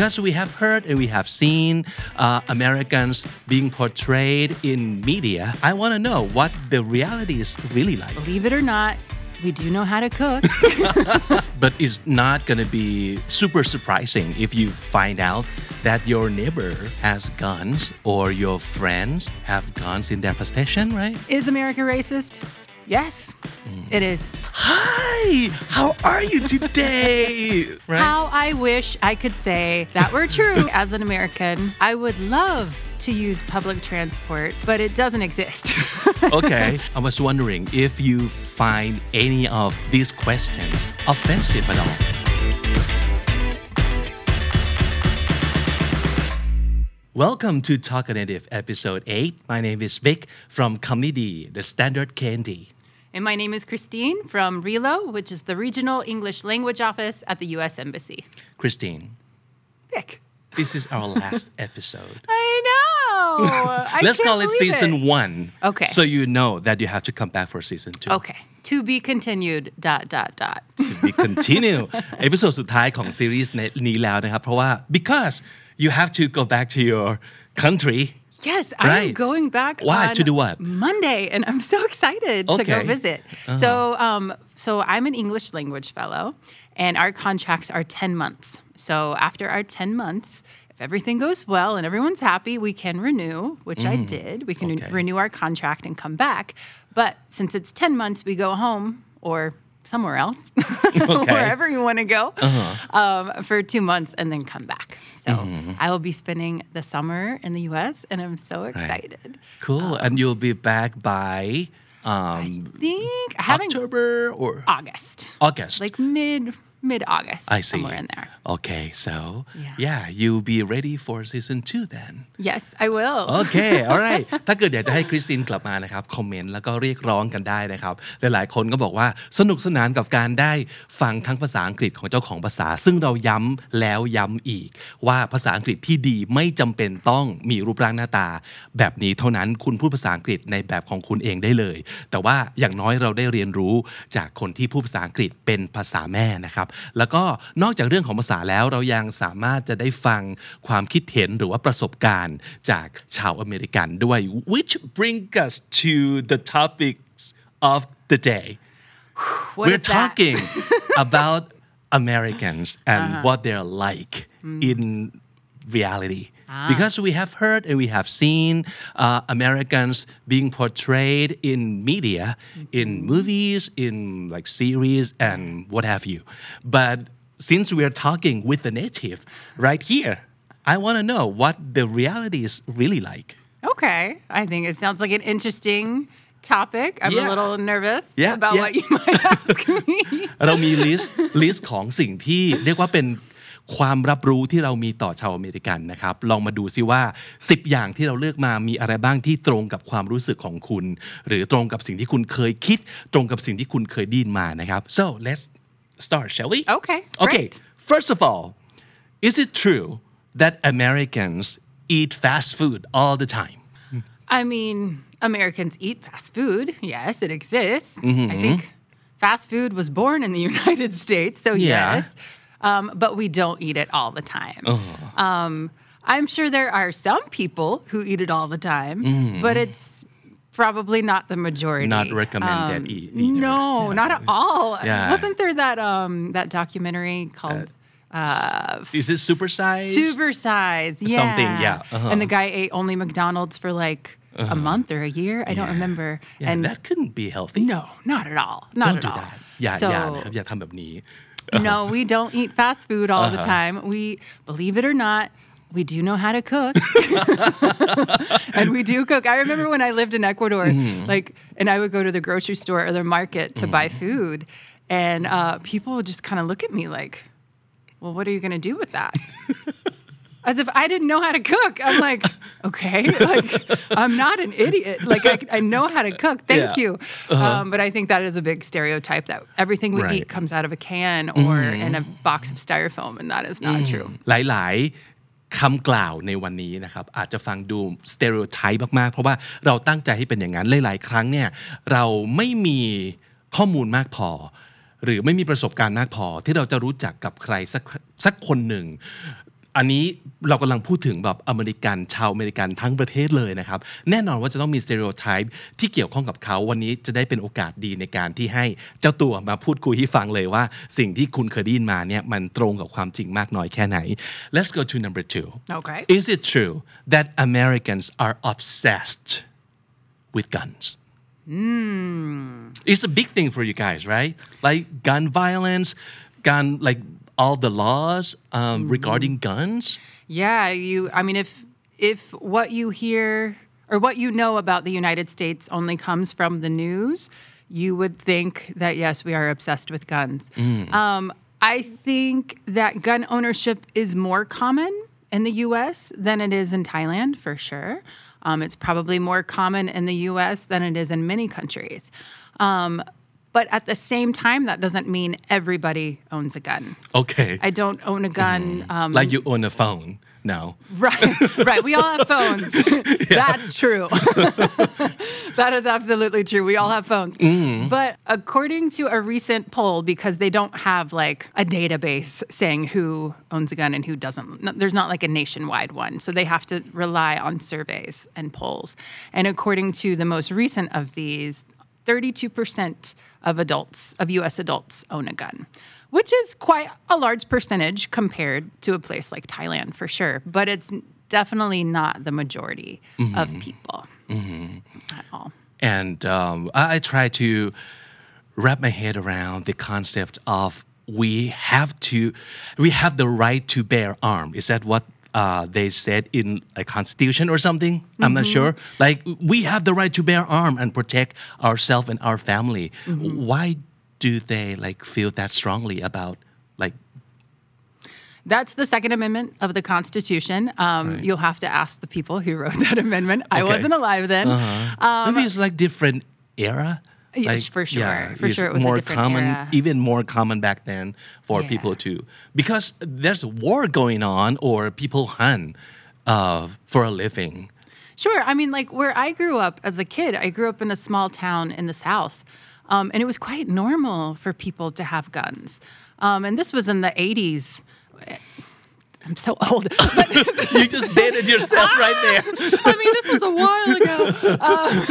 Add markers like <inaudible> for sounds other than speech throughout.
because we have heard and we have seen uh, Americans being portrayed in media I want to know what the reality is really like Believe it or not, we do know how to cook. <laughs> <laughs> but it's not gonna be super surprising if you find out that your neighbor has guns or your friends have guns in their possession right is America racist? Yes, mm. it is. Hi, how are you today? <laughs> Right? How I wish I could say that were true <laughs> as an American. I would love to use public transport, but it doesn't exist. <laughs> okay, I was wondering if you find any of these questions offensive at all. Welcome to Talk Native episode 8. My name is Vic from Comedy, the standard candy. and my name is Christine from RELO, which is the Regional English Language Office at the U.S. Embassy. Christine, Vic. this is our last <laughs> episode. I know. <laughs> I Let's can't call it believe season one. Okay. So you know that you have to come back for season two. Okay. To be continued. Dot dot dot. to be continue <laughs> เอพิโซดสุดท้ายของซีรีส์นี้แล้วนะครับ เพราะว่า because you have to go back to your country Yes, I'm going back. Why? on To do what? Monday, and I'm so excited to go Okay. Uh-huh. visit. So, um, so I'm an English language fellow, and our contracts are 10 months. So after our 10 months, if everything goes well and everyone's happy, we can renew, which I did. We can Mm. Okay. renew our contract and come back. But since it's 10 months, we go home or somewhere else, <laughs> Okay. Uh-huh. wherever you want to go, um, for two months and then come back. So Mm-hmm. I will be spending the summer in the US and I'm so excited. cool and you'll be back by um, I think October or August. August Like mid mid August. I see Somewhere in there. okay so Yeah. yeah you'll be ready for season two then Yes, I will. โอเค alright ถ้าเกิดอยากจะให้คริสตินกลับมานะครับคอมเมนต์แล้วก็เรียกร้องกันได้นะครับ หลายๆ คนก็บอกว่าสนุกสนานกับการได้ฟังทั้งภาษาอังกฤษของเจ้าของภาษา ซึ่งเราย้ำแล้วย้ำอีก ว่าภาษาอังกฤษที่ดีไม่จำเป็นต้องมีรูปร่างหน้าตา แบบนี้เท่านั้นคุณพูดภาษาอังกฤษในแบบของคุณเองได้เลย แต่ว่าอย่างน้อยเราได้เรียนรู้จากคนที่พูดภาษาอังกฤษเป็นภาษาแม่นะครับแล้วก็นอกจากเรื่องของภาษาแล้วเรายังสามารถจะได้ฟังความคิดเห็นหรือว่าประสบการณ์จากชาวอเมริกันด้วย which bring us to the topics of the day What we're is that? talking about Americans and what they're like in reality. Because we have heard and we have seen uh, Americans being portrayed in media, in movies, in like series, and what have you. But since we are talking with the native right here, I want to know what the reality is really like. Okay. I think it sounds like an interesting topic. I'm Yeah. a little nervous Yeah, about yeah. what you might ask <laughs> me. เรามีลิสต์ลิสต์ของสิ่งที่เรียกว่าเป็น ความรับรู้ที่เรามีต่อชาวอเมริกันนะครับ ลองมาดูซิว่า 10 อย่างที่เราเลือกมามีอะไรบ้างที่ตรงกับความรู้สึกของคุณ หรือตรงกับสิ่งที่คุณเคยคิด ตรงกับสิ่งที่คุณเคยไดยินมานะครับ so let's start shall we Okay, okay great. first of all is it true that Americans eat fast food all the time I mean, Americans eat fast food. Yes, it exists. Mm-hmm. I think fast food was born in the United States, so Yeah. yes. Um, but we don't eat it all the time. Uh-huh. Um, I'm sure there are some people who eat it all the time, but it's probably not the majority. Mm-hmm. Not recommended Um, e- either. No, not at all. Yeah. Wasn't there that um, that documentary called uh, is it supersized Super Size? Yeah. Something, yeah, uh-huh. And the guy ate only McDonald's for like a month or a year. I don't Yeah. remember. yeah, and that couldn't be healthy no, not at all. Not don't at do all. that อย่า so อย่านะครับอย่าทำแบบนี้ <laughs> no, we don't eat fast food all the Uh-huh. time. We believe it or not. We do know how to cook. <laughs> and we do cook. I remember when I lived in Ecuador, Mm-hmm. like, and I would go to the grocery store or the market to buy food, and uh, people would just kind of look at me like, well, what are you going to do with that? <laughs> As if I didn't know how to cook. I'm like, okay, like I'm not an idiot. Like I, I know how to cook. Thank Yeah. you. Um, but I think that is a big stereotype that everything we Right. eat comes out of a can or in a box of styrofoam, and that is not true. หลายๆคำกล่าวในวันนี้นะครับอาจจะฟังดูสเต r ร o ไทป์มากๆ เพราะว่าเราตั้งใจให้เป็นอย่างนั้นหลายๆครั้งเนี่ยเราไม่มีข้อมูลมากพอ หรือไม่มีประสบการณ์มากพอ ที่เราจะรู้จักกับใครสักสักคนหนึ่ง อันนี้เรากำลังพูดถึงแบบอเมริกันชาวอเมริกันทั้งประเทศเลยนะครับ แน่นอนว่าจะต้องมีสเตอริโอไทป์ที่เกี่ยวข้องกับเขาวันนี้จะได้เป็นโอกาสดีในการที่ให้เจ้าตัวมาพูดคุยให้ฟังเลยว่า สิ่งที่คุณเคยได้ยินมาเนี่ยมันตรงกับความจริงมากน้อยแค่ไหน Let's go to number two Okay. Is it true that Americans are obsessed with guns It's a big thing for you guys, right? Like gun violence, gun like all the laws um, regarding guns. Yeah, you. I mean, if if what you hear or what you know about the United States only comes from the news, you would think that yes, we are obsessed with guns. Um, I think that gun ownership is more common in the U.S. than it is in Thailand, for sure. Um, it's probably more common in the U.S. than it is in many countries. Um, but at the same time, that doesn't mean everybody owns a gun. Okay. I don't own a gun. Um, like you own a phone now. <laughs> Right, right. We all have phones. <laughs> That's true. <laughs> that is absolutely true. We all have phones. But according to a recent poll, because they don't have like a database saying who owns a gun and who doesn't, no- there's not like a nationwide one. So they have to rely on surveys and polls. And according to the most recent of these, 32% of adults, of US adults, own a gun, which is quite a large percentage compared to a place like Thailand for sure. But it's definitely not the majority of people at all. And um, I, try to wrap my head around the concept of we have to, we have the right to bear arm. Is that what uh, they said in a constitution or something? I'm not sure. Like we have the right to bear arm and protect ourselves and our family. Why do they like feel that strongly about like That's the Second Amendment of the Constitution. Um, Right. You'll have to ask the people who wrote <laughs> that amendment. I wasn't alive then. maybe it's like different era? Yes, Like, for sure. For it's sure it was more common, era. even more common back then for Yeah. people to because there's a war going on or people hunt uh, for a living. Sure. I mean, like where I grew up as a kid, I grew up in a small town in the South. Um, and it was quite normal for people to have guns. Um, and this was in the 80s. I'm so old. <laughs> You just dated yourself right there. I mean, this was a while ago. <laughs> Um,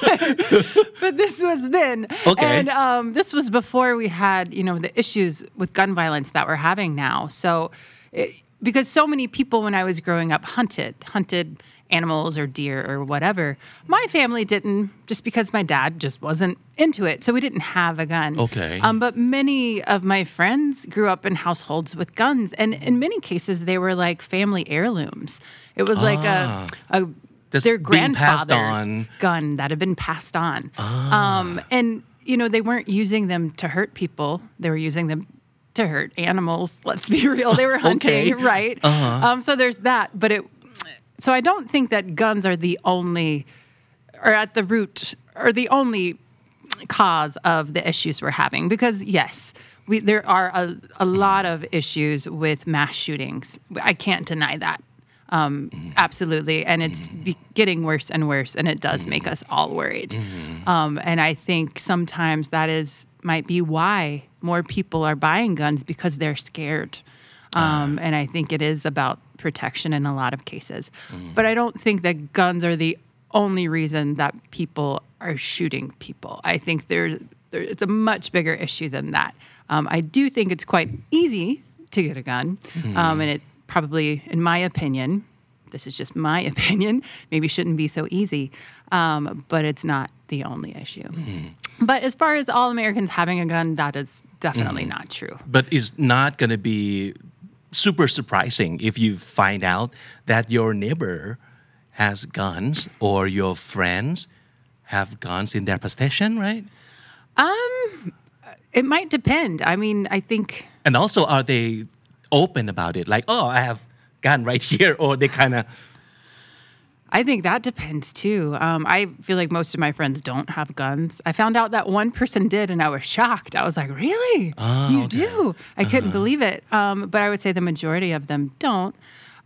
but, <laughs> but this was then. Okay. And um, this was before we had, you know, the issues with gun violence that we're having now. So, it, because so many people when I was growing up hunted, hunted animals or deer or whatever. My family didn't, just because my dad just wasn't into it. So we didn't have a gun. Okay. Um, but many of my friends grew up in households with guns, and in many cases, they were like family heirlooms. It was like a, a Just their Ah. grandfather's gun that had been passed on. Ah. Um, and you know, they weren't using them to hurt people; they were using them to hurt animals. <laughs> Let's be real; they were <laughs> hunting, Okay. Uh-huh. right? Um, so there's that. But it. So I don't think that guns are the only, or at the root, or the only cause of the issues we're having. Because yes we, there are a, a lot of issues with mass shootings. I can't deny that um, absolutely. And it's getting worse and worse and it does make us all worried. Um, and i think sometimes that is might be why more people are buying guns because they're scared um, and i think it is about protection in a lot of cases but i don't think that guns are the only reason that people are shooting people. I think there's there, it's a much bigger issue than that. Um, I do think it's quite easy to get a gun, um, and it probably, in my opinion, this is just my <laughs> opinion, maybe shouldn't be so easy, um, but it's not the only issue. But as far as all Americans having a gun, that is definitely not true. But it's not going to be super surprising if you find out that your neighbor has guns or your friends have guns in their possession, right? Um, It might depend. I mean, I think. And also, are they open about it? Like, oh, I have gun right <laughs> here, or they kind of I think that depends too. Um, I feel like most of my friends don't have guns. I found out that one person did, and I was shocked. I was like, "Really? you do?" I couldn't believe it. Um, but I would say the majority of them don't.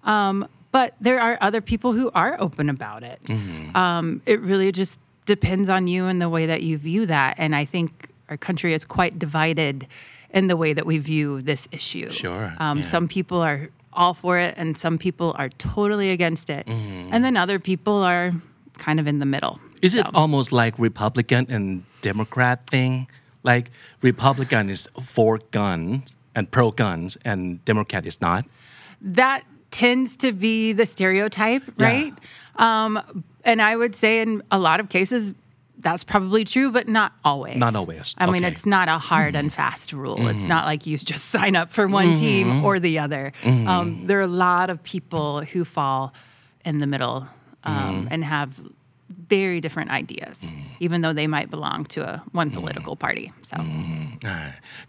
Um, but there are other people who are open about it. Um, it really just depends on you and the way that you view that. And I think our country is quite divided in the way that we view this issue. Sure, Um, yeah. Some people are all for it, and some people are totally against it, and then other people are kind of in the middle. Is it almost like Republican and Democrat thing? Like Republican is for guns and pro guns, and Democrat is not. that tends to be the stereotype, Yeah. right? Um, and I would say in a lot of cases, that's probably true, but not always. Not always. I mean, it's not a hard and mm-hmm. fast rule. It's mm-hmm. not like you just <laughs> sign up for one mm-hmm. team or the other. Um, there are a lot of people who fall in the middle um, and have very different ideas, even though they might belong to a one political party. So. อ่า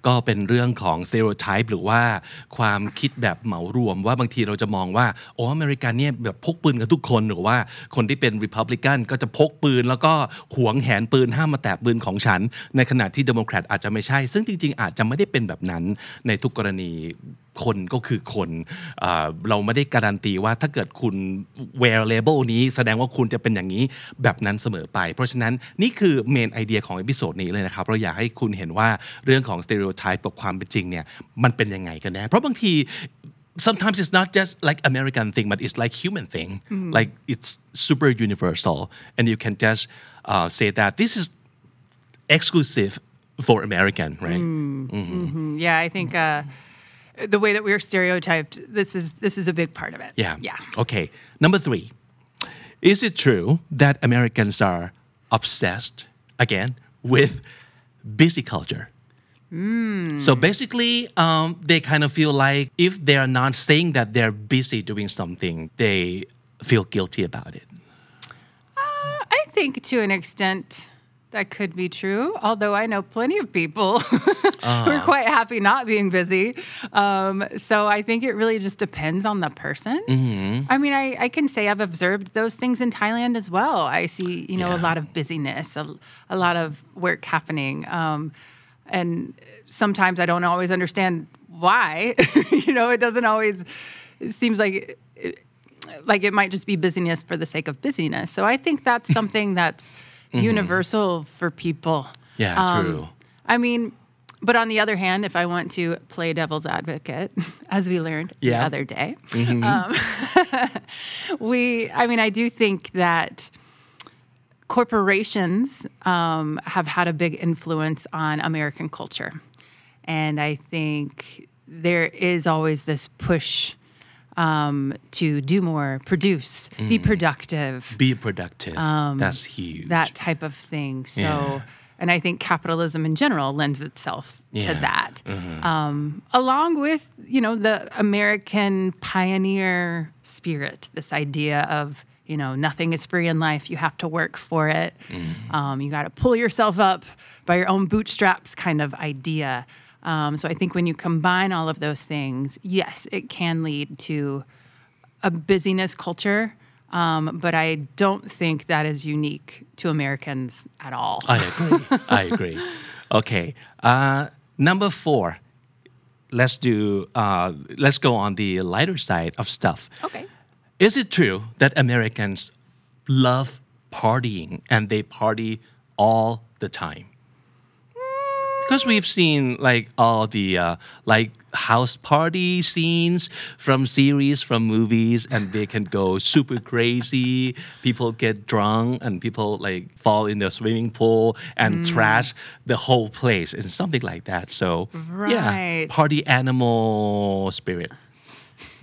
ก็เป็นเรื่องของ stereotype หรือว่าความคิดแบบเหมารวมว่าบางทีเราจะมองว่าโอ้อเมริกันเนี่ยแบบพกปืนกันทุกคนหรือว่าคนที่เป็น Republican ก็จะพกปืน แล้วก็หวงแหนปืนห้ามมาแตะปืนของฉัน ในขณะที่ Democrat อาจจะไม่ใช่ ซึ่งจริง ๆ อาจจะไม่ได้เป็นแบบนั้นในทุกกรณี คนก็คือคนอ่าเราไม่ได้การันตีว่าถ้าเกิดคุณ wear label นี้แสดงว่าคุณจะเป็นอย่างนี้แบบนั้นเสมอไป เพราะฉะนั้นนี่คือเมนไอเดียของเอพิโซดนี้เลยนะครับ เราอยากให้คุณเห็นว่าเรื่องของ stereotype กับความเป็นจริงเนี่ยมันเป็นยังไงกันแน่เพราะบางที sometimes it's not just like American thing but it's like human thing like it's super universal and you can just uh, say that this is exclusive for American right Yeah, I think uh, the way that we're stereotyped, this is this is a big part of it. Yeah. Yeah. Okay. Number three. Is it true that Americans are obsessed, again, with busy culture? So basically, um, they kind of feel like if they are not saying that they're busy doing something, they feel guilty about it. I think to an extent that could be true, although I know plenty of people <laughs> who are quite happy not being busy. Um, so I think it really just depends on the person. I mean, I, I can say I've observed those things in Thailand as well. I see, you know, a lot of busyness, a, a lot of work happening. Um, and sometimes I don't always understand why. <laughs> you know, it doesn't always, it seems like like it might just be busyness for the sake of busyness. So I think that's <laughs> something that's universal for people. Mm-hmm. Yeah, Um, true. I mean, but on the other hand, if I want to play devil's advocate, <laughs> as we learned the other day, um, <laughs> we, I mean, I do think that corporations um, have had a big influence on American culture. And I think there is always this push um, to do more, produce, be productive, Be productive. That's huge. Um, that type of thing. So, Yeah. and I think capitalism in general lends itself to Yeah. Mm-hmm. that, um, along with you know the American pioneer spirit. This idea of you know nothing is free in life; you have to work for it. Mm-hmm. Um, you got to pull yourself up by your own bootstraps, kind of idea. Um, so I think when you combine all of those things, yes, it can lead to a busyness culture, um, but I don't think that is unique to Americans at all. I agree. I agree. <laughs> Okay. Uh, number four. Let's do. Uh, let's go on the lighter side of stuff. okay. Is it true that Americans love partying and they party all the time? Because we've seen like all the uh, like house party scenes from series, from movies, and they can go super crazy. People get drunk and people like fall in the swimming pool and trash the whole place and something like that. So yeah, party animal spirit.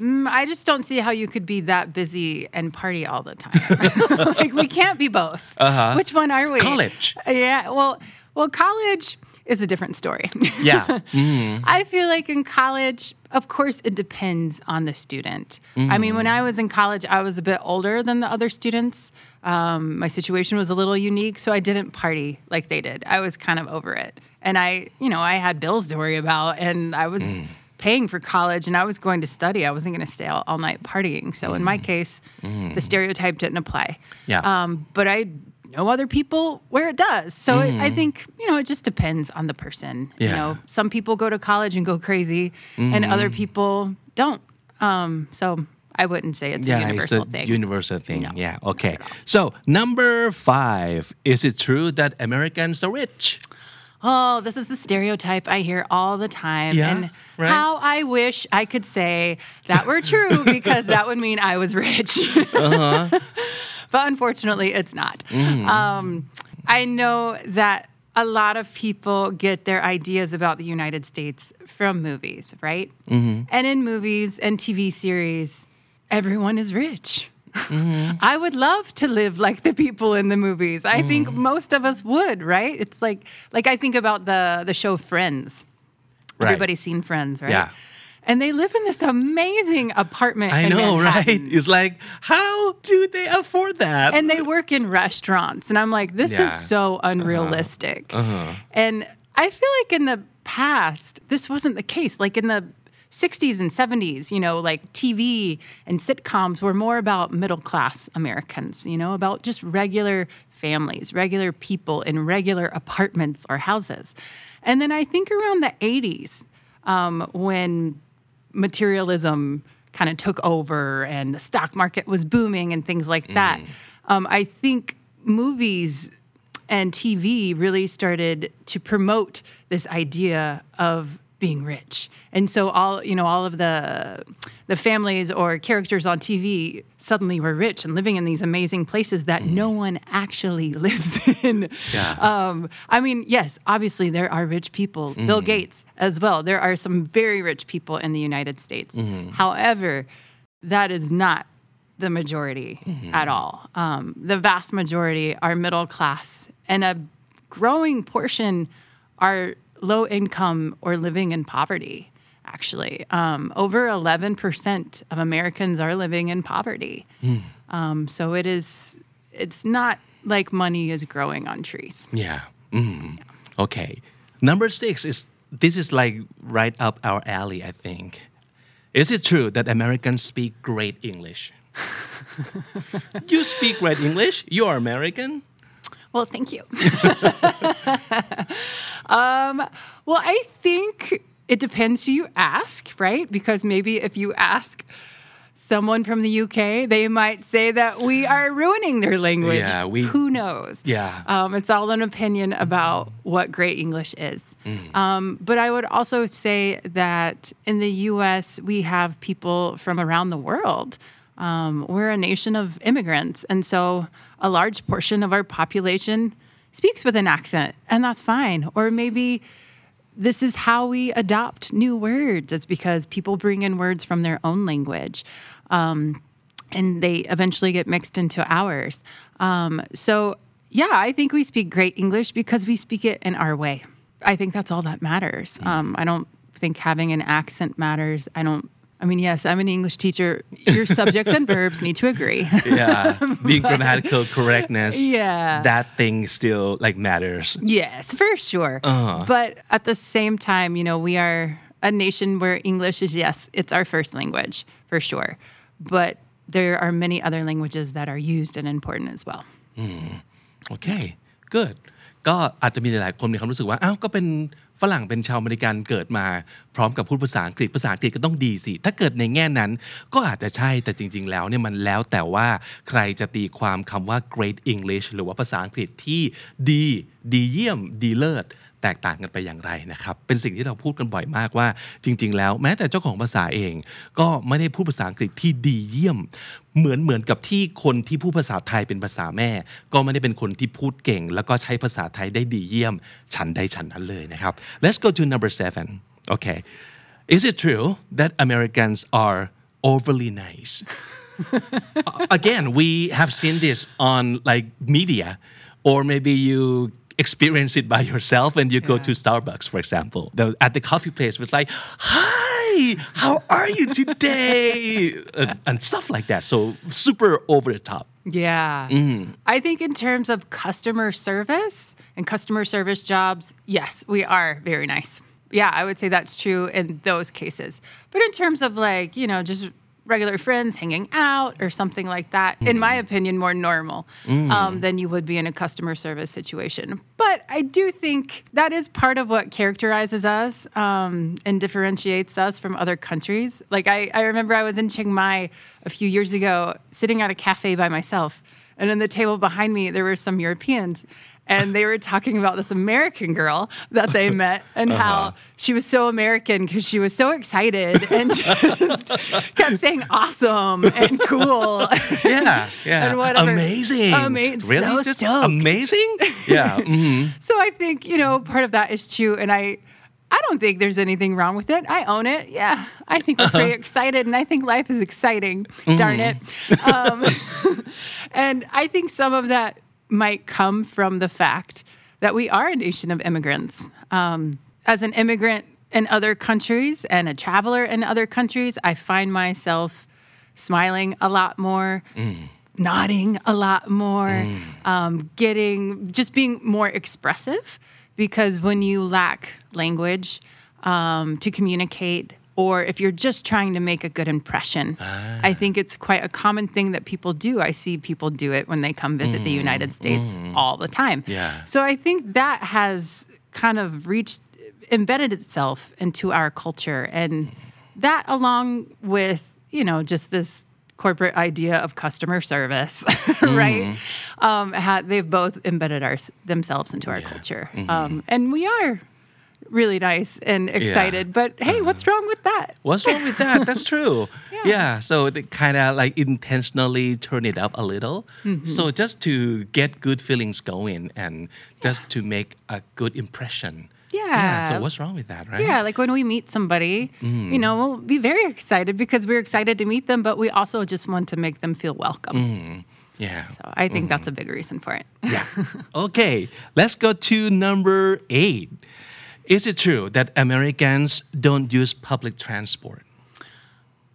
Mm, I just don't see how you could be that busy and party all the time. <laughs> like we can't be both. Uh-huh. Which one are we? College. Yeah. Well, well, college is a different story. <laughs> Yeah. I feel like in college, of course, it depends on the student. I mean, when I was in college, I was a bit older than the other students. Um, my situation was a little unique, so I didn't party like they did. I was kind of over it. And I, you know, I had bills to worry about, and I was paying for college, and I was going to study. I wasn't going to stay all, all night partying. So in my case, the stereotype didn't apply. Yeah. Um, but I know other people where it does. So it, I think, you know, it just depends on the person. You know, some people go to college and go crazy, and other people don't. Um, so I wouldn't say it's a universal it's a thing. universal thing. No, yeah, okay. So number five, is it true that Americans are rich? Oh, this is the stereotype I hear all the time. Yeah, and right. how I wish I could say that were true because that would mean I was rich. <laughs> Uh-huh. <laughs> but unfortunately, it's not. Mm. Um, I know that a lot of people get their ideas about the United States from movies, right? Mm-hmm. And in movies and TV series, everyone is rich. Mm-hmm. <laughs> I would love to live like the people in the movies. I think Mm. most of us would, right? It's like like I think about the the show Friends. Right. Everybody's seen Friends, right? Yeah. And they live in this amazing apartment. I know, right? <laughs> It's like, how do they afford that? and they work in restaurants and i'm like this Yeah. is so unrealistic Uh-huh. and i feel like in the past this wasn't the case like in the 60s and 70s you know like tv and sitcoms were more about middle class americans you know about just regular families regular people in regular apartments or houses and then i think around the 80s um, when materialism kind of took over and the stock market was booming and things like that. Um, I think movies and TV really started to promote this idea of being rich. And so all, you know, all of the the families or characters on TV suddenly were rich and living in these amazing places that no one actually <laughs> lives in. Yeah. Um, I mean, yes, obviously there are rich people, Bill Gates as well. There are some very rich people in the United States. However, that is not the majority at all. Um, the vast majority are middle class, and a growing portion are low income or living in poverty. Actually, um, over 11% of Americans are living in poverty. Um, so it is, it's not like money is growing on trees. Yeah. Mm. Okay. Number six is this is like right up our alley, I think. Is it true that Americans speak great English? <laughs> you speak great English? You are American? Well, thank you. <laughs> um, well, I think it depends who you ask, right? Because maybe if you ask someone from the UK, they might say that we are ruining their language. Yeah, we- who knows? Yeah. Um, it's all an opinion about what great English is. Um, but I would also say that in the US, we have people from around the world. Um, we're a nation of immigrants. And so a large portion of our population speaks with an accent, and that's fine. Or maybe this is how we adopt new words. It's because people bring in words from their own language. Um, and they eventually get mixed into ours. Um, so, yeah, I think we speak great English because we speak it in our way. I think that's all that matters. Um, I don't think having an accent matters. I don't. I mean, yes, I'm an English teacher. Your subjects and <laughs> verbs need to agree. Yeah. Being grammatical <laughs> correctness. Yeah. That thing still like matters. Yes, for sure. Uh-huh. But at the same time, you know, we are a nation where English is, yes, it's our first language, for sure. But there are many other languages that are used and important as well. โอเค good ก็อาจจะมีหลายๆคนมีความรู้สึกว่า อ้าว ก็เป็น ฝรั่งเป็นชาวอเมริกันเกิดมาพร้อมกับพูดภาษาอังกฤษภาษาอังกฤษก็ต้องดีสิ ถ้าเกิดในแง่นั้นก็อาจจะใช่แต่จริง ๆ แล้วเนี่ยมันแล้วแต่ว่าใครจะตีความคำว่า great English หรือว่าภาษาอังกฤษที่ดี ดีเยี่ยม ดีเลิศ แตกต่างกันไปอย่างไรนะครับ เป็นสิ่งที่เราพูดกันบ่อยมากว่า จริง ๆ แล้วแม้แต่เจ้าของภาษาเอง ก็ไม่ได้พูดภาษาอังกฤษที่ดีเยี่ยม เหมือนเหมือนกับที่คนที่พูดภาษาไทยเป็นภาษาแม่ ก็ไม่ได้เป็นคนที่พูดเก่ง แล้วก็ใช้ภาษาไทยได้ดีเยี่ยม ฉันได้ฉันนั้นเลยนะครับ let's go to number seven okay is it true that Americans are overly nice again, we have seen this on like media, or maybe you experience it by yourself when you go to Starbucks, for example. The, at the coffee place, it's like, "Hi, how are you today?" <laughs> and, and stuff like that. So super over the top. Yeah. Mm. I think in terms of customer service and customer service jobs, yes, we are very nice. Yeah, I would say that's true in those cases. But in terms of like, you know, just regular friends hanging out or something like that, in my opinion, more normal um, than you would be in a customer service situation. But I do think that is part of what characterizes us um, and differentiates us from other countries. Like, I, I remember I was in Chiang Mai a few years ago, sitting at a cafe by myself. And on the table behind me, there were some Europeans. And they were talking about this American girl that they <laughs> met and Uh-huh. how she was so American because she was so excited and <laughs> just kept saying awesome and cool. <laughs> Yeah, yeah. And whatever. Amazing. Ama- really? so Just stoked. amazing? Yeah. Mm-hmm. So I think, you know, part of that is true. And I I don't think there's anything wrong with it. I own it. Yeah. I think we're pretty excited and I think life is exciting. Darn it. Um, and I think some of that might come from the fact that we are a nation of immigrants. Um, as an immigrant in other countries and a traveler in other countries, I find myself smiling a lot more, nodding a lot more, um, getting just being more expressive. Because when you lack language um, to communicate, or if you're just trying to make a good impression, I ah. think it's quite a common thing that people do. I see people do it when they come visit the United mm, States mm. all the time. Yeah. So I think that has kind of reached, embedded itself into our culture. And that, along with, you know, just this corporate idea of customer service, <laughs> mm. right? Um, ha- they've both embedded our, themselves into our culture. Mm-hmm. Um, and we are really nice and excited. But hey, uh-huh. what's wrong with that? What's wrong with that? That's <laughs> true. Yeah. yeah. So they kind of like intentionally turn it up a little. Mm-hmm. So just to get good feelings going and just to make a good impression. Yeah. So what's wrong with that, right? Yeah, like when we meet somebody, mm. you know, we'll be very excited because we're excited to meet them, but we also just want to make them feel welcome. Mm, yeah. So I think that's mm-hmm. a big reason for it. Yeah. <laughs> okay, let's go to number eight. Is it true that Americans don't use public transport?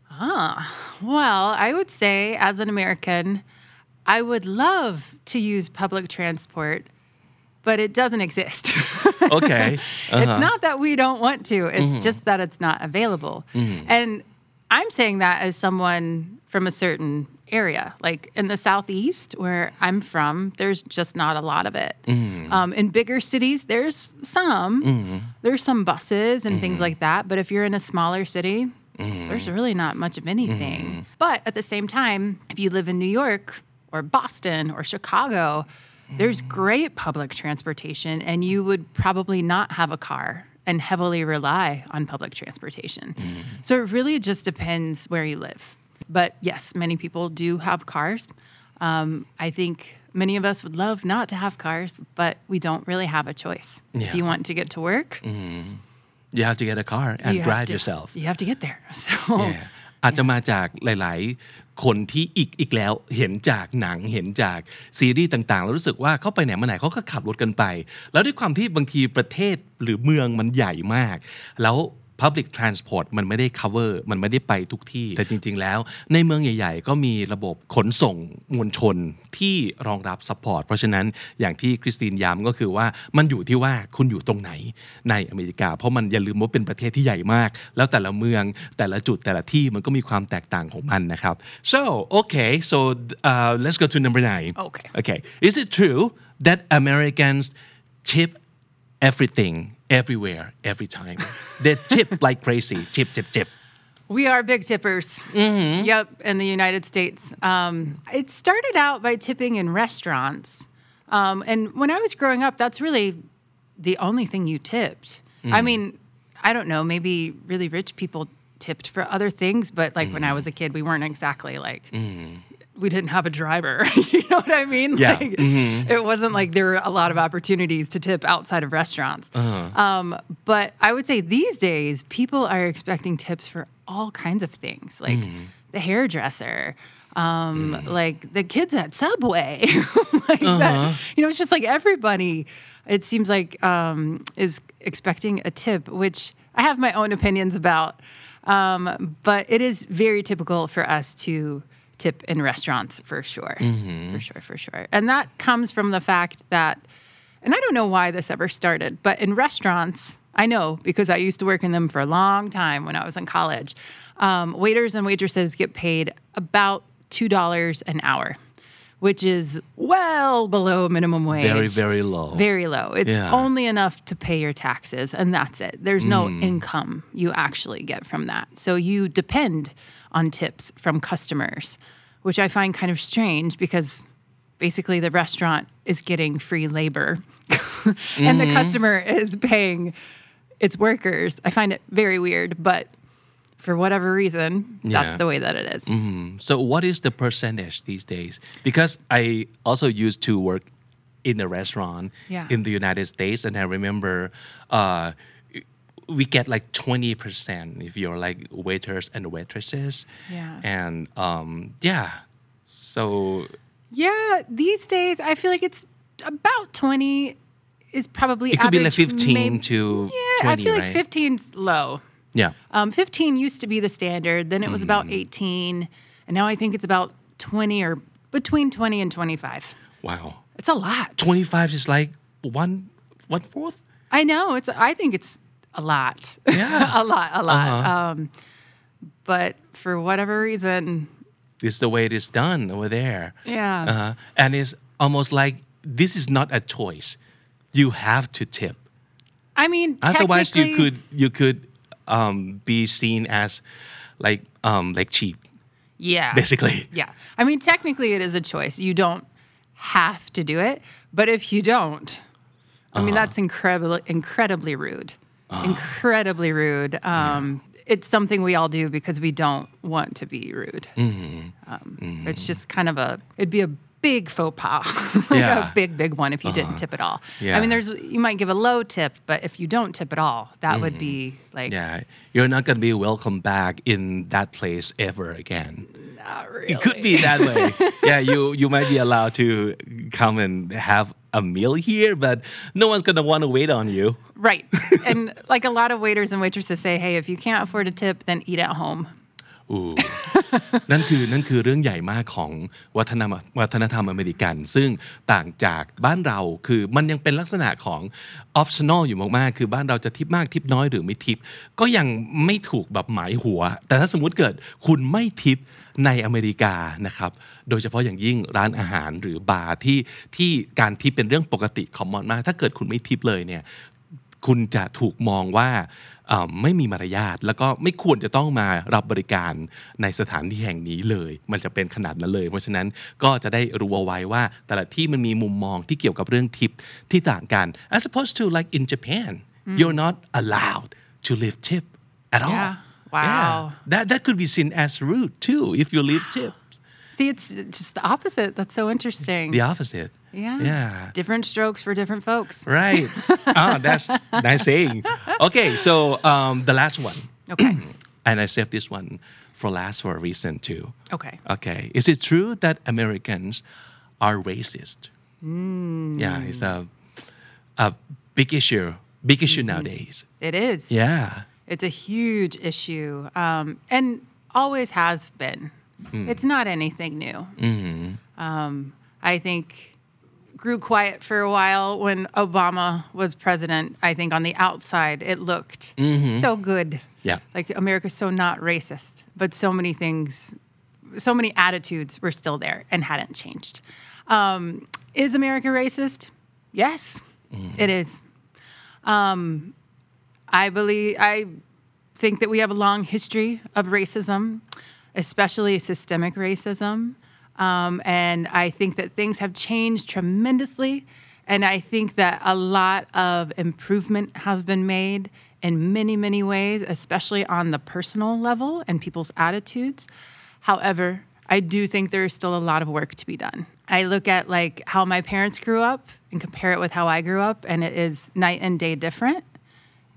Ah, well, I would say as an American, I would love to use public transport, but it doesn't exist. <laughs> Okay. It's uh-huh. not that we don't want to, it's mm-hmm. just that it's not available. Mm-hmm. And I'm saying that as someone from a certain area. Like in the Southeast, where I'm from, there's just not a lot of it. Mm. Um, in bigger cities, there's some. Mm-hmm. There's some buses and things mm-hmm. like that. But if you're in a smaller city, mm-hmm. there's really not much of anything. But at the same time, if you live in New York or Boston or Chicago, there's mm. great public transportation, and you would probably not have a car and heavily rely on public transportation. So it really just depends where you live. But yes, many people do have cars. Um, I think many of us would love not to have cars, but we don't really have a choice. Yeah. If you want to get to work, You have to get a car and you have drive to- yourself. You have to get there. <laughs> So Yeah. อาจจะมาจากหลาย ๆ คนที่อีกอีกแล้วเห็นจากหนังเห็นจากซีรีส์ต่าง ๆ แล้วรู้สึกว่าเขาไปไหนมาไหนเขาก็ขับรถกันไป แล้วด้วยความที่บางทีประเทศหรือเมืองมันใหญ่มาก แล้ว Public Transport มันไม่ได้ cover มันไม่ได้ไปทุกที่ แต่จริง ๆ แล้ว ในเมืองใหญ่ ๆ ก็มีระบบขนส่งมวลชนที่รองรับ support เพราะฉะนั้นอย่างที่คริสตินย้ำก็คือว่ามันอยู่ที่ว่าคุณอยู่ตรงไหนในอเมริกา เพราะมันอย่าลืมว่าเป็นประเทศที่ใหญ่มาก แล้วแต่ละเมืองแต่ละจุดแต่ละที่มันก็มีความแตกต่างของมันนะครับ so okay so uh, let's go to number nine Okay. okay is it true that Americans tip everything everywhere every time they tip <laughs> like crazy tip tip tip We are big tippers. Yep, in the United States. Um, it started out by tipping in restaurants. Um, and when I was growing up, that's really the only thing you tipped. I mean, I don't know, maybe really rich people tipped for other things, but like when I was a kid, we weren't exactly like. We didn't have a driver. <laughs> you know what I mean? Yeah. Like, It wasn't like there were a lot of opportunities to tip outside of restaurants. Um, but I would say these days, people are expecting tips for all kinds of things, like the hairdresser, um, like the kids at Subway. <laughs> like that. You know, it's just like everybody, it seems like, um, is expecting a tip, which I have my own opinions about. Um, but it is very typical for us to tip in restaurants for sure. For sure, for sure. And that comes from the fact that, and I don't know why this ever started, but in restaurants, I know because I used to work in them for a long time when I was in college. Um, waiters and waitresses get paid about $2 an hour, which is well below minimum wage. very very low Very low. It's Yeah. only enough to pay your taxes, and that's it. There's no income you actually get from that. So you depend on tips from customers, which I find kind of strange because basically the restaurant is getting free labor <laughs> and the customer is paying its workers. I find it very weird, but for whatever reason, Yeah. that's the way that it is. So what is the percentage these days? Because I also used to work in a restaurant Yeah. in the United States, and I remember uh, we get like twenty percent if you're like waiters and waitresses. Yeah. And um, yeah, so Yeah, these days I feel like it's about 20 is probably it could be like fifteen maybe- to Yeah, twenty, I feel like 15's low. Yeah. Um, 15 used to be the standard, then it was about Mm. 18, and now I think it's about 20 or between 20 and 25. Wow. It's a lot. Twenty-five is like one one fourth. I know. It's. I think it's a lot. Yeah. <laughs> a lot. A lot. Uh-huh. Um, but for whatever reason, it's the way it is done over there. yeah. Uh-huh. And it's almost like this is not a choice. You have to tip. I mean, Otherwise, you could you could um, be seen as like um, like cheap, Yeah. basically. <laughs> Yeah. I mean, technically, it is a choice. You don't have to do it, but if you don't, I mean, that's incredibly, incredibly rude. Ah. Incredibly rude. Um, It's something we all do because we don't want to be rude. Mm-hmm. Um, mm-hmm. It's just kind of a, it'd be a big faux pas, like <laughs> Yeah. a big, big one if you didn't uh-huh. tip at all. Yeah. I mean, there's, you might give a low tip, but if you don't tip at all, that would mm-hmm. be like, Yeah, you're not gonna be welcome back in that place ever again. not really. It could be that way. <laughs> yeah, you you might be allowed to come and have a meal here, but no one's gonna want to wait on you. Right. and like a lot of waiters and waitresses say, hey, if you can't afford a tip, then eat at home. อู้นั่นคือนั่นคือเรื่องใหญ่มากของวัฒนธรรมวัฒนธรรมอเมริกัน ซึ่งต่างจากบ้านเราคือมันยังเป็นลักษณะของ optional อยู่มากๆ คือบ้านเราจะทิปมากทิปน้อยหรือไม่ทิป ก็ยังไม่ถูกแบบหมายหัว แต่ถ้าสมมุติเกิดคุณไม่ทิป ในอเมริกานะครับ โดยเฉพาะอย่างยิ่งร้านอาหารหรือบาร์ที่ที่การทิปเป็นเรื่องปกติคอมมอนมาก ถ้าเกิดคุณไม่ทิปเลยเนี่ยคุณจะถูกมองว่าไม่มีมารยาทแล้วก็ไม่ควรจะต้องมารับบริการในสถานที่แห่งนี้เลย มันจะเป็นขนาดนั้นเลย เพราะฉะนั้นก็จะได้รู้เอาไว้ว่าแต่ละที่มันมีมุมมองที่เกี่ยวกับเรื่องทิปที่ต่างกัน as opposed to like in Japan you're not allowed to leave tip at all Yeah. Wow. that that could be seen as rude too if you leave <gasps> tips See, it's just the opposite. That's so interesting. the opposite yeah. yeah Different strokes for different folks. right <laughs> ah that's nice saying okay so um the last one <clears throat> Okay. <clears throat> and I saved this one for last for a reason too. Okay. Okay, is it true that Americans are racist? Yeah, it's a a big issue, big issue nowadays. It is. Yeah, It's a huge issue um, and always has been. It's not anything new. Um, I think grew quiet for a while when Obama was president. I think on the outside it looked so good. Yeah. Like America's so not racist, but so many things, so many attitudes were still there and hadn't changed. Um, is America racist? Yes, it is. I believe I think that we have a long history of racism, especially systemic racism. Um, and I think that things have changed tremendously. And I think that a lot of improvement has been made in many, many ways, especially on the personal level and people's attitudes. However, I do think there is still a lot of work to be done. I look at like how my parents grew up and compare it with how I grew up, and it is night and day different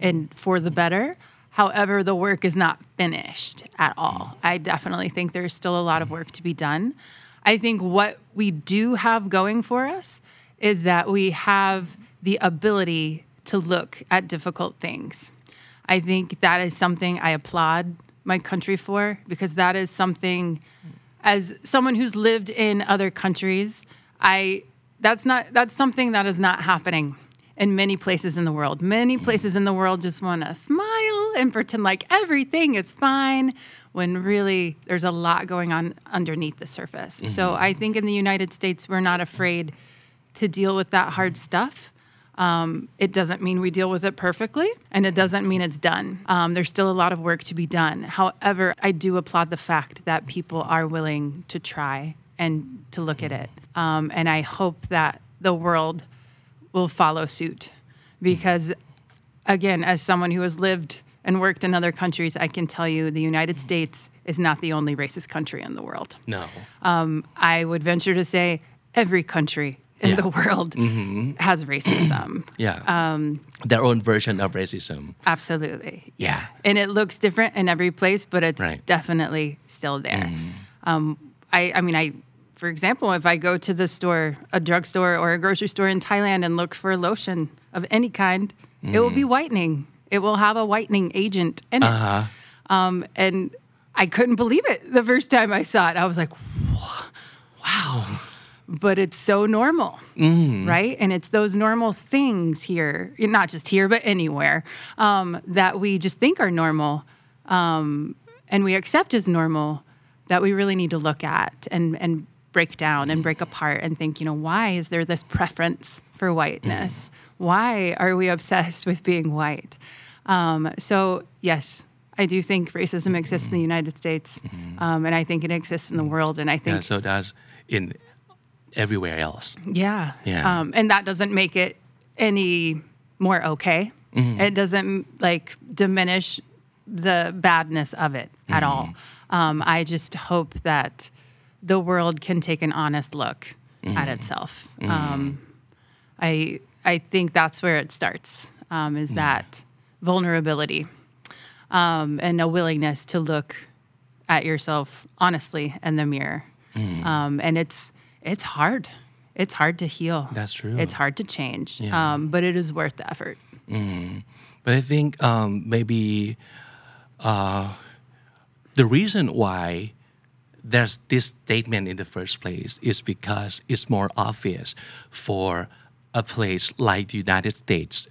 and for the better. However, the work is not finished at all. I definitely think there's still a lot of work to be done. I think what we do have going for us is that we have the ability to look at difficult things. I think that is something I applaud my country for because that is something as someone who's lived in other countries, I that's not that's something that is not happening in many places in the world. Many places in the world just want to smile and pretend like everything is fine when really there's a lot going on underneath the surface. So I think in the United States we're not afraid to deal with that hard stuff. Um, it doesn't mean we deal with it perfectly, and it doesn't mean it's done. Um, there's still a lot of work to be done. However, I do applaud the fact that people are willing to try and to look at it. Um, and I hope that the world will follow suit because, again, as someone who has lived and worked in other countries, I can tell you the United States is not the only racist country in the world. No. Um, I would venture to say every country in Yeah. the world has racism. <clears throat> Yeah. Um, Their own version of racism. Absolutely. Yeah. And it looks different in every place, but it's Right. definitely still there. Um, I, I mean, I, for example, if I go to the store, a drugstore or a grocery store in Thailand and look for lotion of any kind, it will be whitening. It will have a whitening agent in it. Uh-huh. Um, and I couldn't believe it the first time I saw it. I was like, "Wha- wow. But it's so normal, right? And it's those normal things here, not just here, but anywhere, um, that we just think are normal um, and we accept as normal that we really need to look at and, and break down and break apart and think, you know, why is there this preference for whiteness? Why are we obsessed with being white? Um, so, yes, I do think racism exists in the United States, um, and I think it exists in the world. And I Yeah, think, so does in everywhere else. yeah, Yeah. Um, and that doesn't make it any more okay. It doesn't like diminish the badness of it at all. Um, I just hope that the world can take an honest look at itself. Um, I I think that's where it starts. Um, is that vulnerability um, and a willingness to look at yourself honestly in the mirror. Um, and it's it's hard. It's hard to heal. That's true. It's hard to change. Yeah. Um, but it is worth the effort. But I think um, maybe uh, the reason why there's this statement in the first place is because it's more obvious for a place like the United States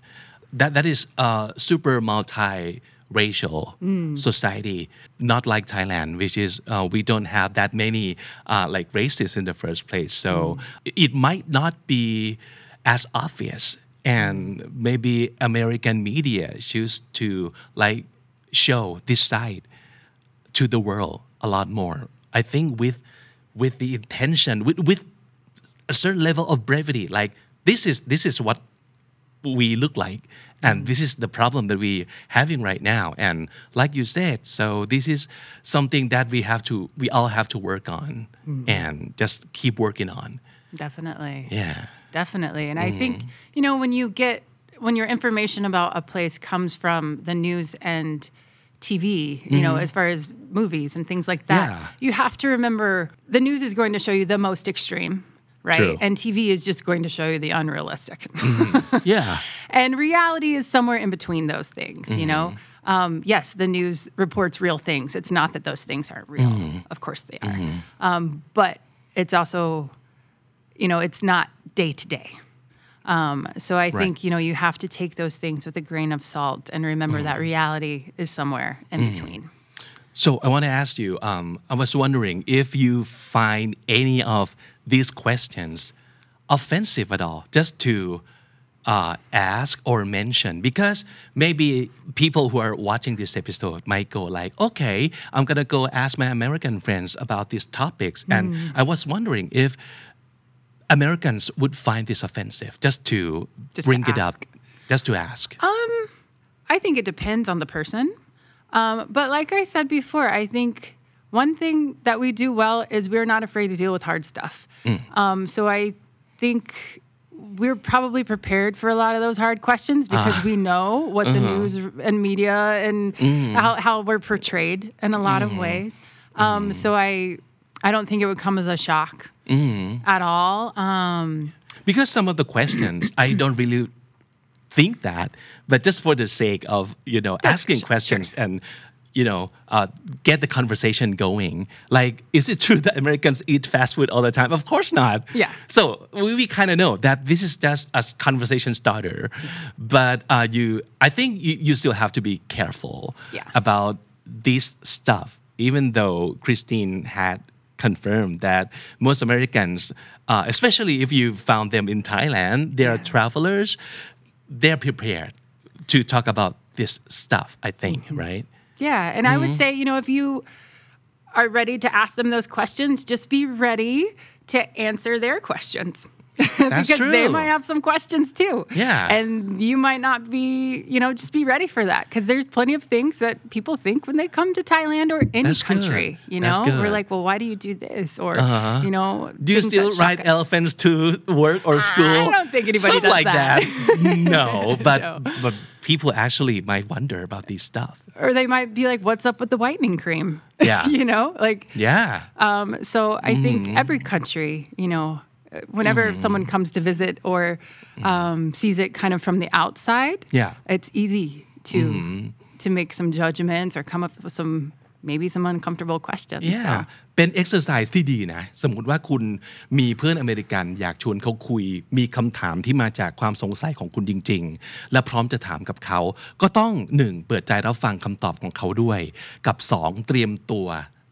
that that is a super multi-racial society, not like Thailand, which is uh, we don't have that many uh, like races in the first place. So it might not be as obvious and maybe American media choose to like show this side to the world a lot more. I think with with the intention, with with a certain level of brevity, like this is this is what we look like and mm. this is the problem that we're having right now. And like you said so this is something that we have to we all have to work on mm. and just keep working on. Definitely. yeah. Definitely. And I mm-hmm. think, you know, when you get, when your information about a place comes from the news and TV, you know, mm-hmm. as far as movies and things like that, Yeah. you have to remember the news is going to show you the most extreme, right? True. And TV is just going to show you the unrealistic. Mm-hmm. <laughs> yeah and reality is somewhere in between those things, you know? Mm-hmm. Um, yes, the news reports real things. It's not that those things aren't real. Of course they are. Um, but it's also, you know, it's not day to day. Um, so I think, you know, you have to take those things with a grain of salt and remember that reality is somewhere in between. So I want to ask you. Um, I was wondering if you find any of these questions offensive at all, just to uh, ask or mention, because maybe people who are watching this episode might go like, "Okay, I'm gonna go ask my American friends about these topics," and I was wondering if Americans would find this offensive, just to Just to bring it up, just to ask. Um, I think it depends on the person. Um, but like I said before, I think one thing that we do well is we're not afraid to deal with hard stuff. Um, so I think we're probably prepared for a lot of those hard questions because we know what the news and media and how, how we're portrayed in a lot of ways. Um, So I I don't think it would come as a shock at all. Um, Because some of the questions, I don't really think that, but just for the sake of you know asking sure, questions and you know uh, get the conversation going. Like, is it true that Americans eat fast food all the time? Of course not. Yeah. So we, we kind of know that this is just a conversation starter, but uh, you, I think you, you still have to be careful Yeah. about this stuff, even though Christine had confirmed that most Americans, uh, especially if you found them in Thailand, they are Yeah. travelers, they're prepared to talk about this stuff, I think, Mm-hmm. right? Yeah, and I would say, you know, if you are ready to ask them those questions, just be ready to answer their questions. <laughs> That's because they might have some questions too. Yeah. And you might not be, you know, just be ready for that because there's plenty of things that people think when they come to Thailand or any That's good. country. You know, we're like, well, why do you do this? Or, Uh-huh. you know, Do you still ride us. elephants to work or school? I don't think anybody Stuff does like that. no, <laughs> but No. but people actually might wonder about these stuff. Or they might be like, what's up with the whitening cream? Yeah. <laughs> you know, like, Yeah. Um, so I Mm-hmm. think every country, you know, uh, whenever someone comes to visit or um, sees it kind of from the outside, Mm-hmm. Yeah. Mm-hmm. it's easy to to make some judgments or come up with some maybe some uncomfortable questions. yeah So, เป็น exercise ที่ดีนะ สมมุติว่าคุณมีเพื่อนอเมริกัน อยากชวนเขาคุย มีคำถามที่มาจากความสงสัยของคุณจริง ๆ และพร้อมจะถามกับเขา ก็ต้อง 1. เปิดใจรับฟังคำตอบของเขาด้วย กับ 2. เตรียมตัว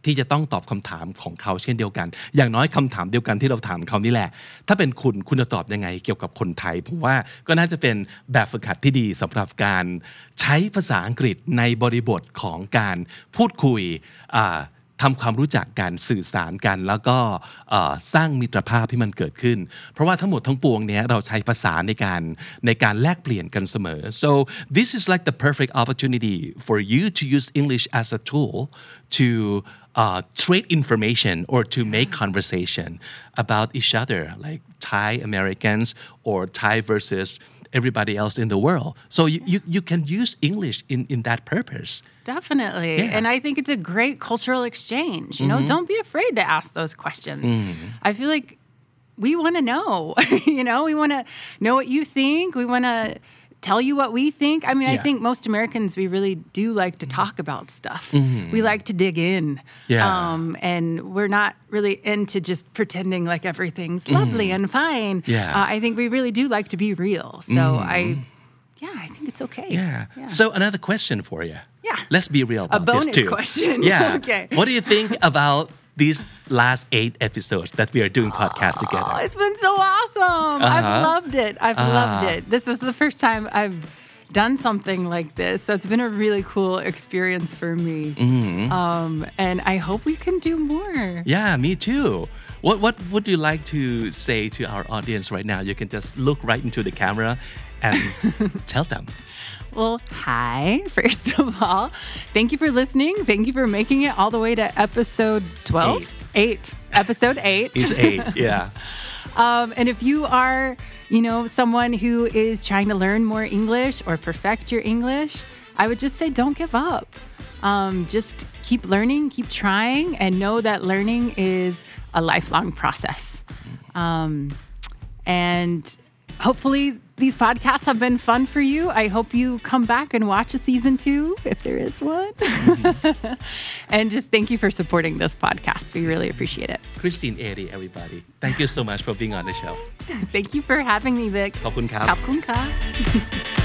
ที่จะต้องตอบคำถามของเขาเช่นเดียวกัน อย่างน้อยคำถามเดียวกันที่เราถามเขานี่แหละ ถ้าเป็นคุณคุณจะตอบยังไงเกี่ยวกับคนไทยผมว่าก็น่าจะเป็นแบบฝึกหัดที่ดีสำหรับการใช้ภาษาอังกฤษในบริบทของการพูดคุยอ่าทำความรู้จักกันสื่อสารกัน แล้วก็สร้างมิตรภาพที่มันเกิดขึ้น เพราะว่าทั้งหมดทั้งปวงเนี้ยเราใช้ภาษาในการในการแลกเปลี่ยนกันเสมอ so this is like the perfect opportunity for you to use English as a tool to uh, trade information or to make conversation about each other like Thai Americans or Thai versus everybody else in the world so you, you, you can use English in, in that purpose Definitely. Yeah. Mm-hmm. And I think it's a great cultural exchange. You know, don't be afraid to ask those questions. I feel like we want to know, <laughs> you know, we want to know what you think. We want to tell you what we think. I mean, I think most Americans, we really do like to talk about stuff. We like to dig in. Mm-hmm. Yeah. Um, and we're not really into just pretending like everything's lovely and fine. Mm-hmm. Yeah. Mm-hmm. Uh, I think we really do like to be real. So I, yeah, I think it's okay. Yeah. So another question for you. Yeah. Let's be real about bonus this too. question. <laughs> Yeah. Okay. What do you think about these last eight episodes that we are doing podcast Oh, together? it's been so awesome. Uh-huh. I've loved it. I've loved it. This is the first time I've done something like this. So it's been a really cool experience for me. Mm-hmm. Um, and I hope we can do more. Yeah, me too. What what would you like to say to our audience right now? You can just look right into the camera and <laughs> tell them. Well, hi, <laughs> first of all. Thank you for listening. Thank you for making it all the way to episode 12? Eight. Episode <laughs> eight. It's eight. Yeah. <laughs> Um, and if you are, you know, someone who is trying to learn more English or perfect your English, I would just say don't give up. Um, just keep learning, keep trying, and know that learning is a lifelong process. Um, and hopefully, these podcasts have been fun for you. I hope you come back and watch a season two, if there is one. Mm-hmm. <laughs> and just thank you for supporting this podcast. We really appreciate it. Christine Eide, everybody. Thank you so much for being on the show. <laughs> thank you for having me, Vic. ขอบคุณครับขอบคุณค่ะ <laughs>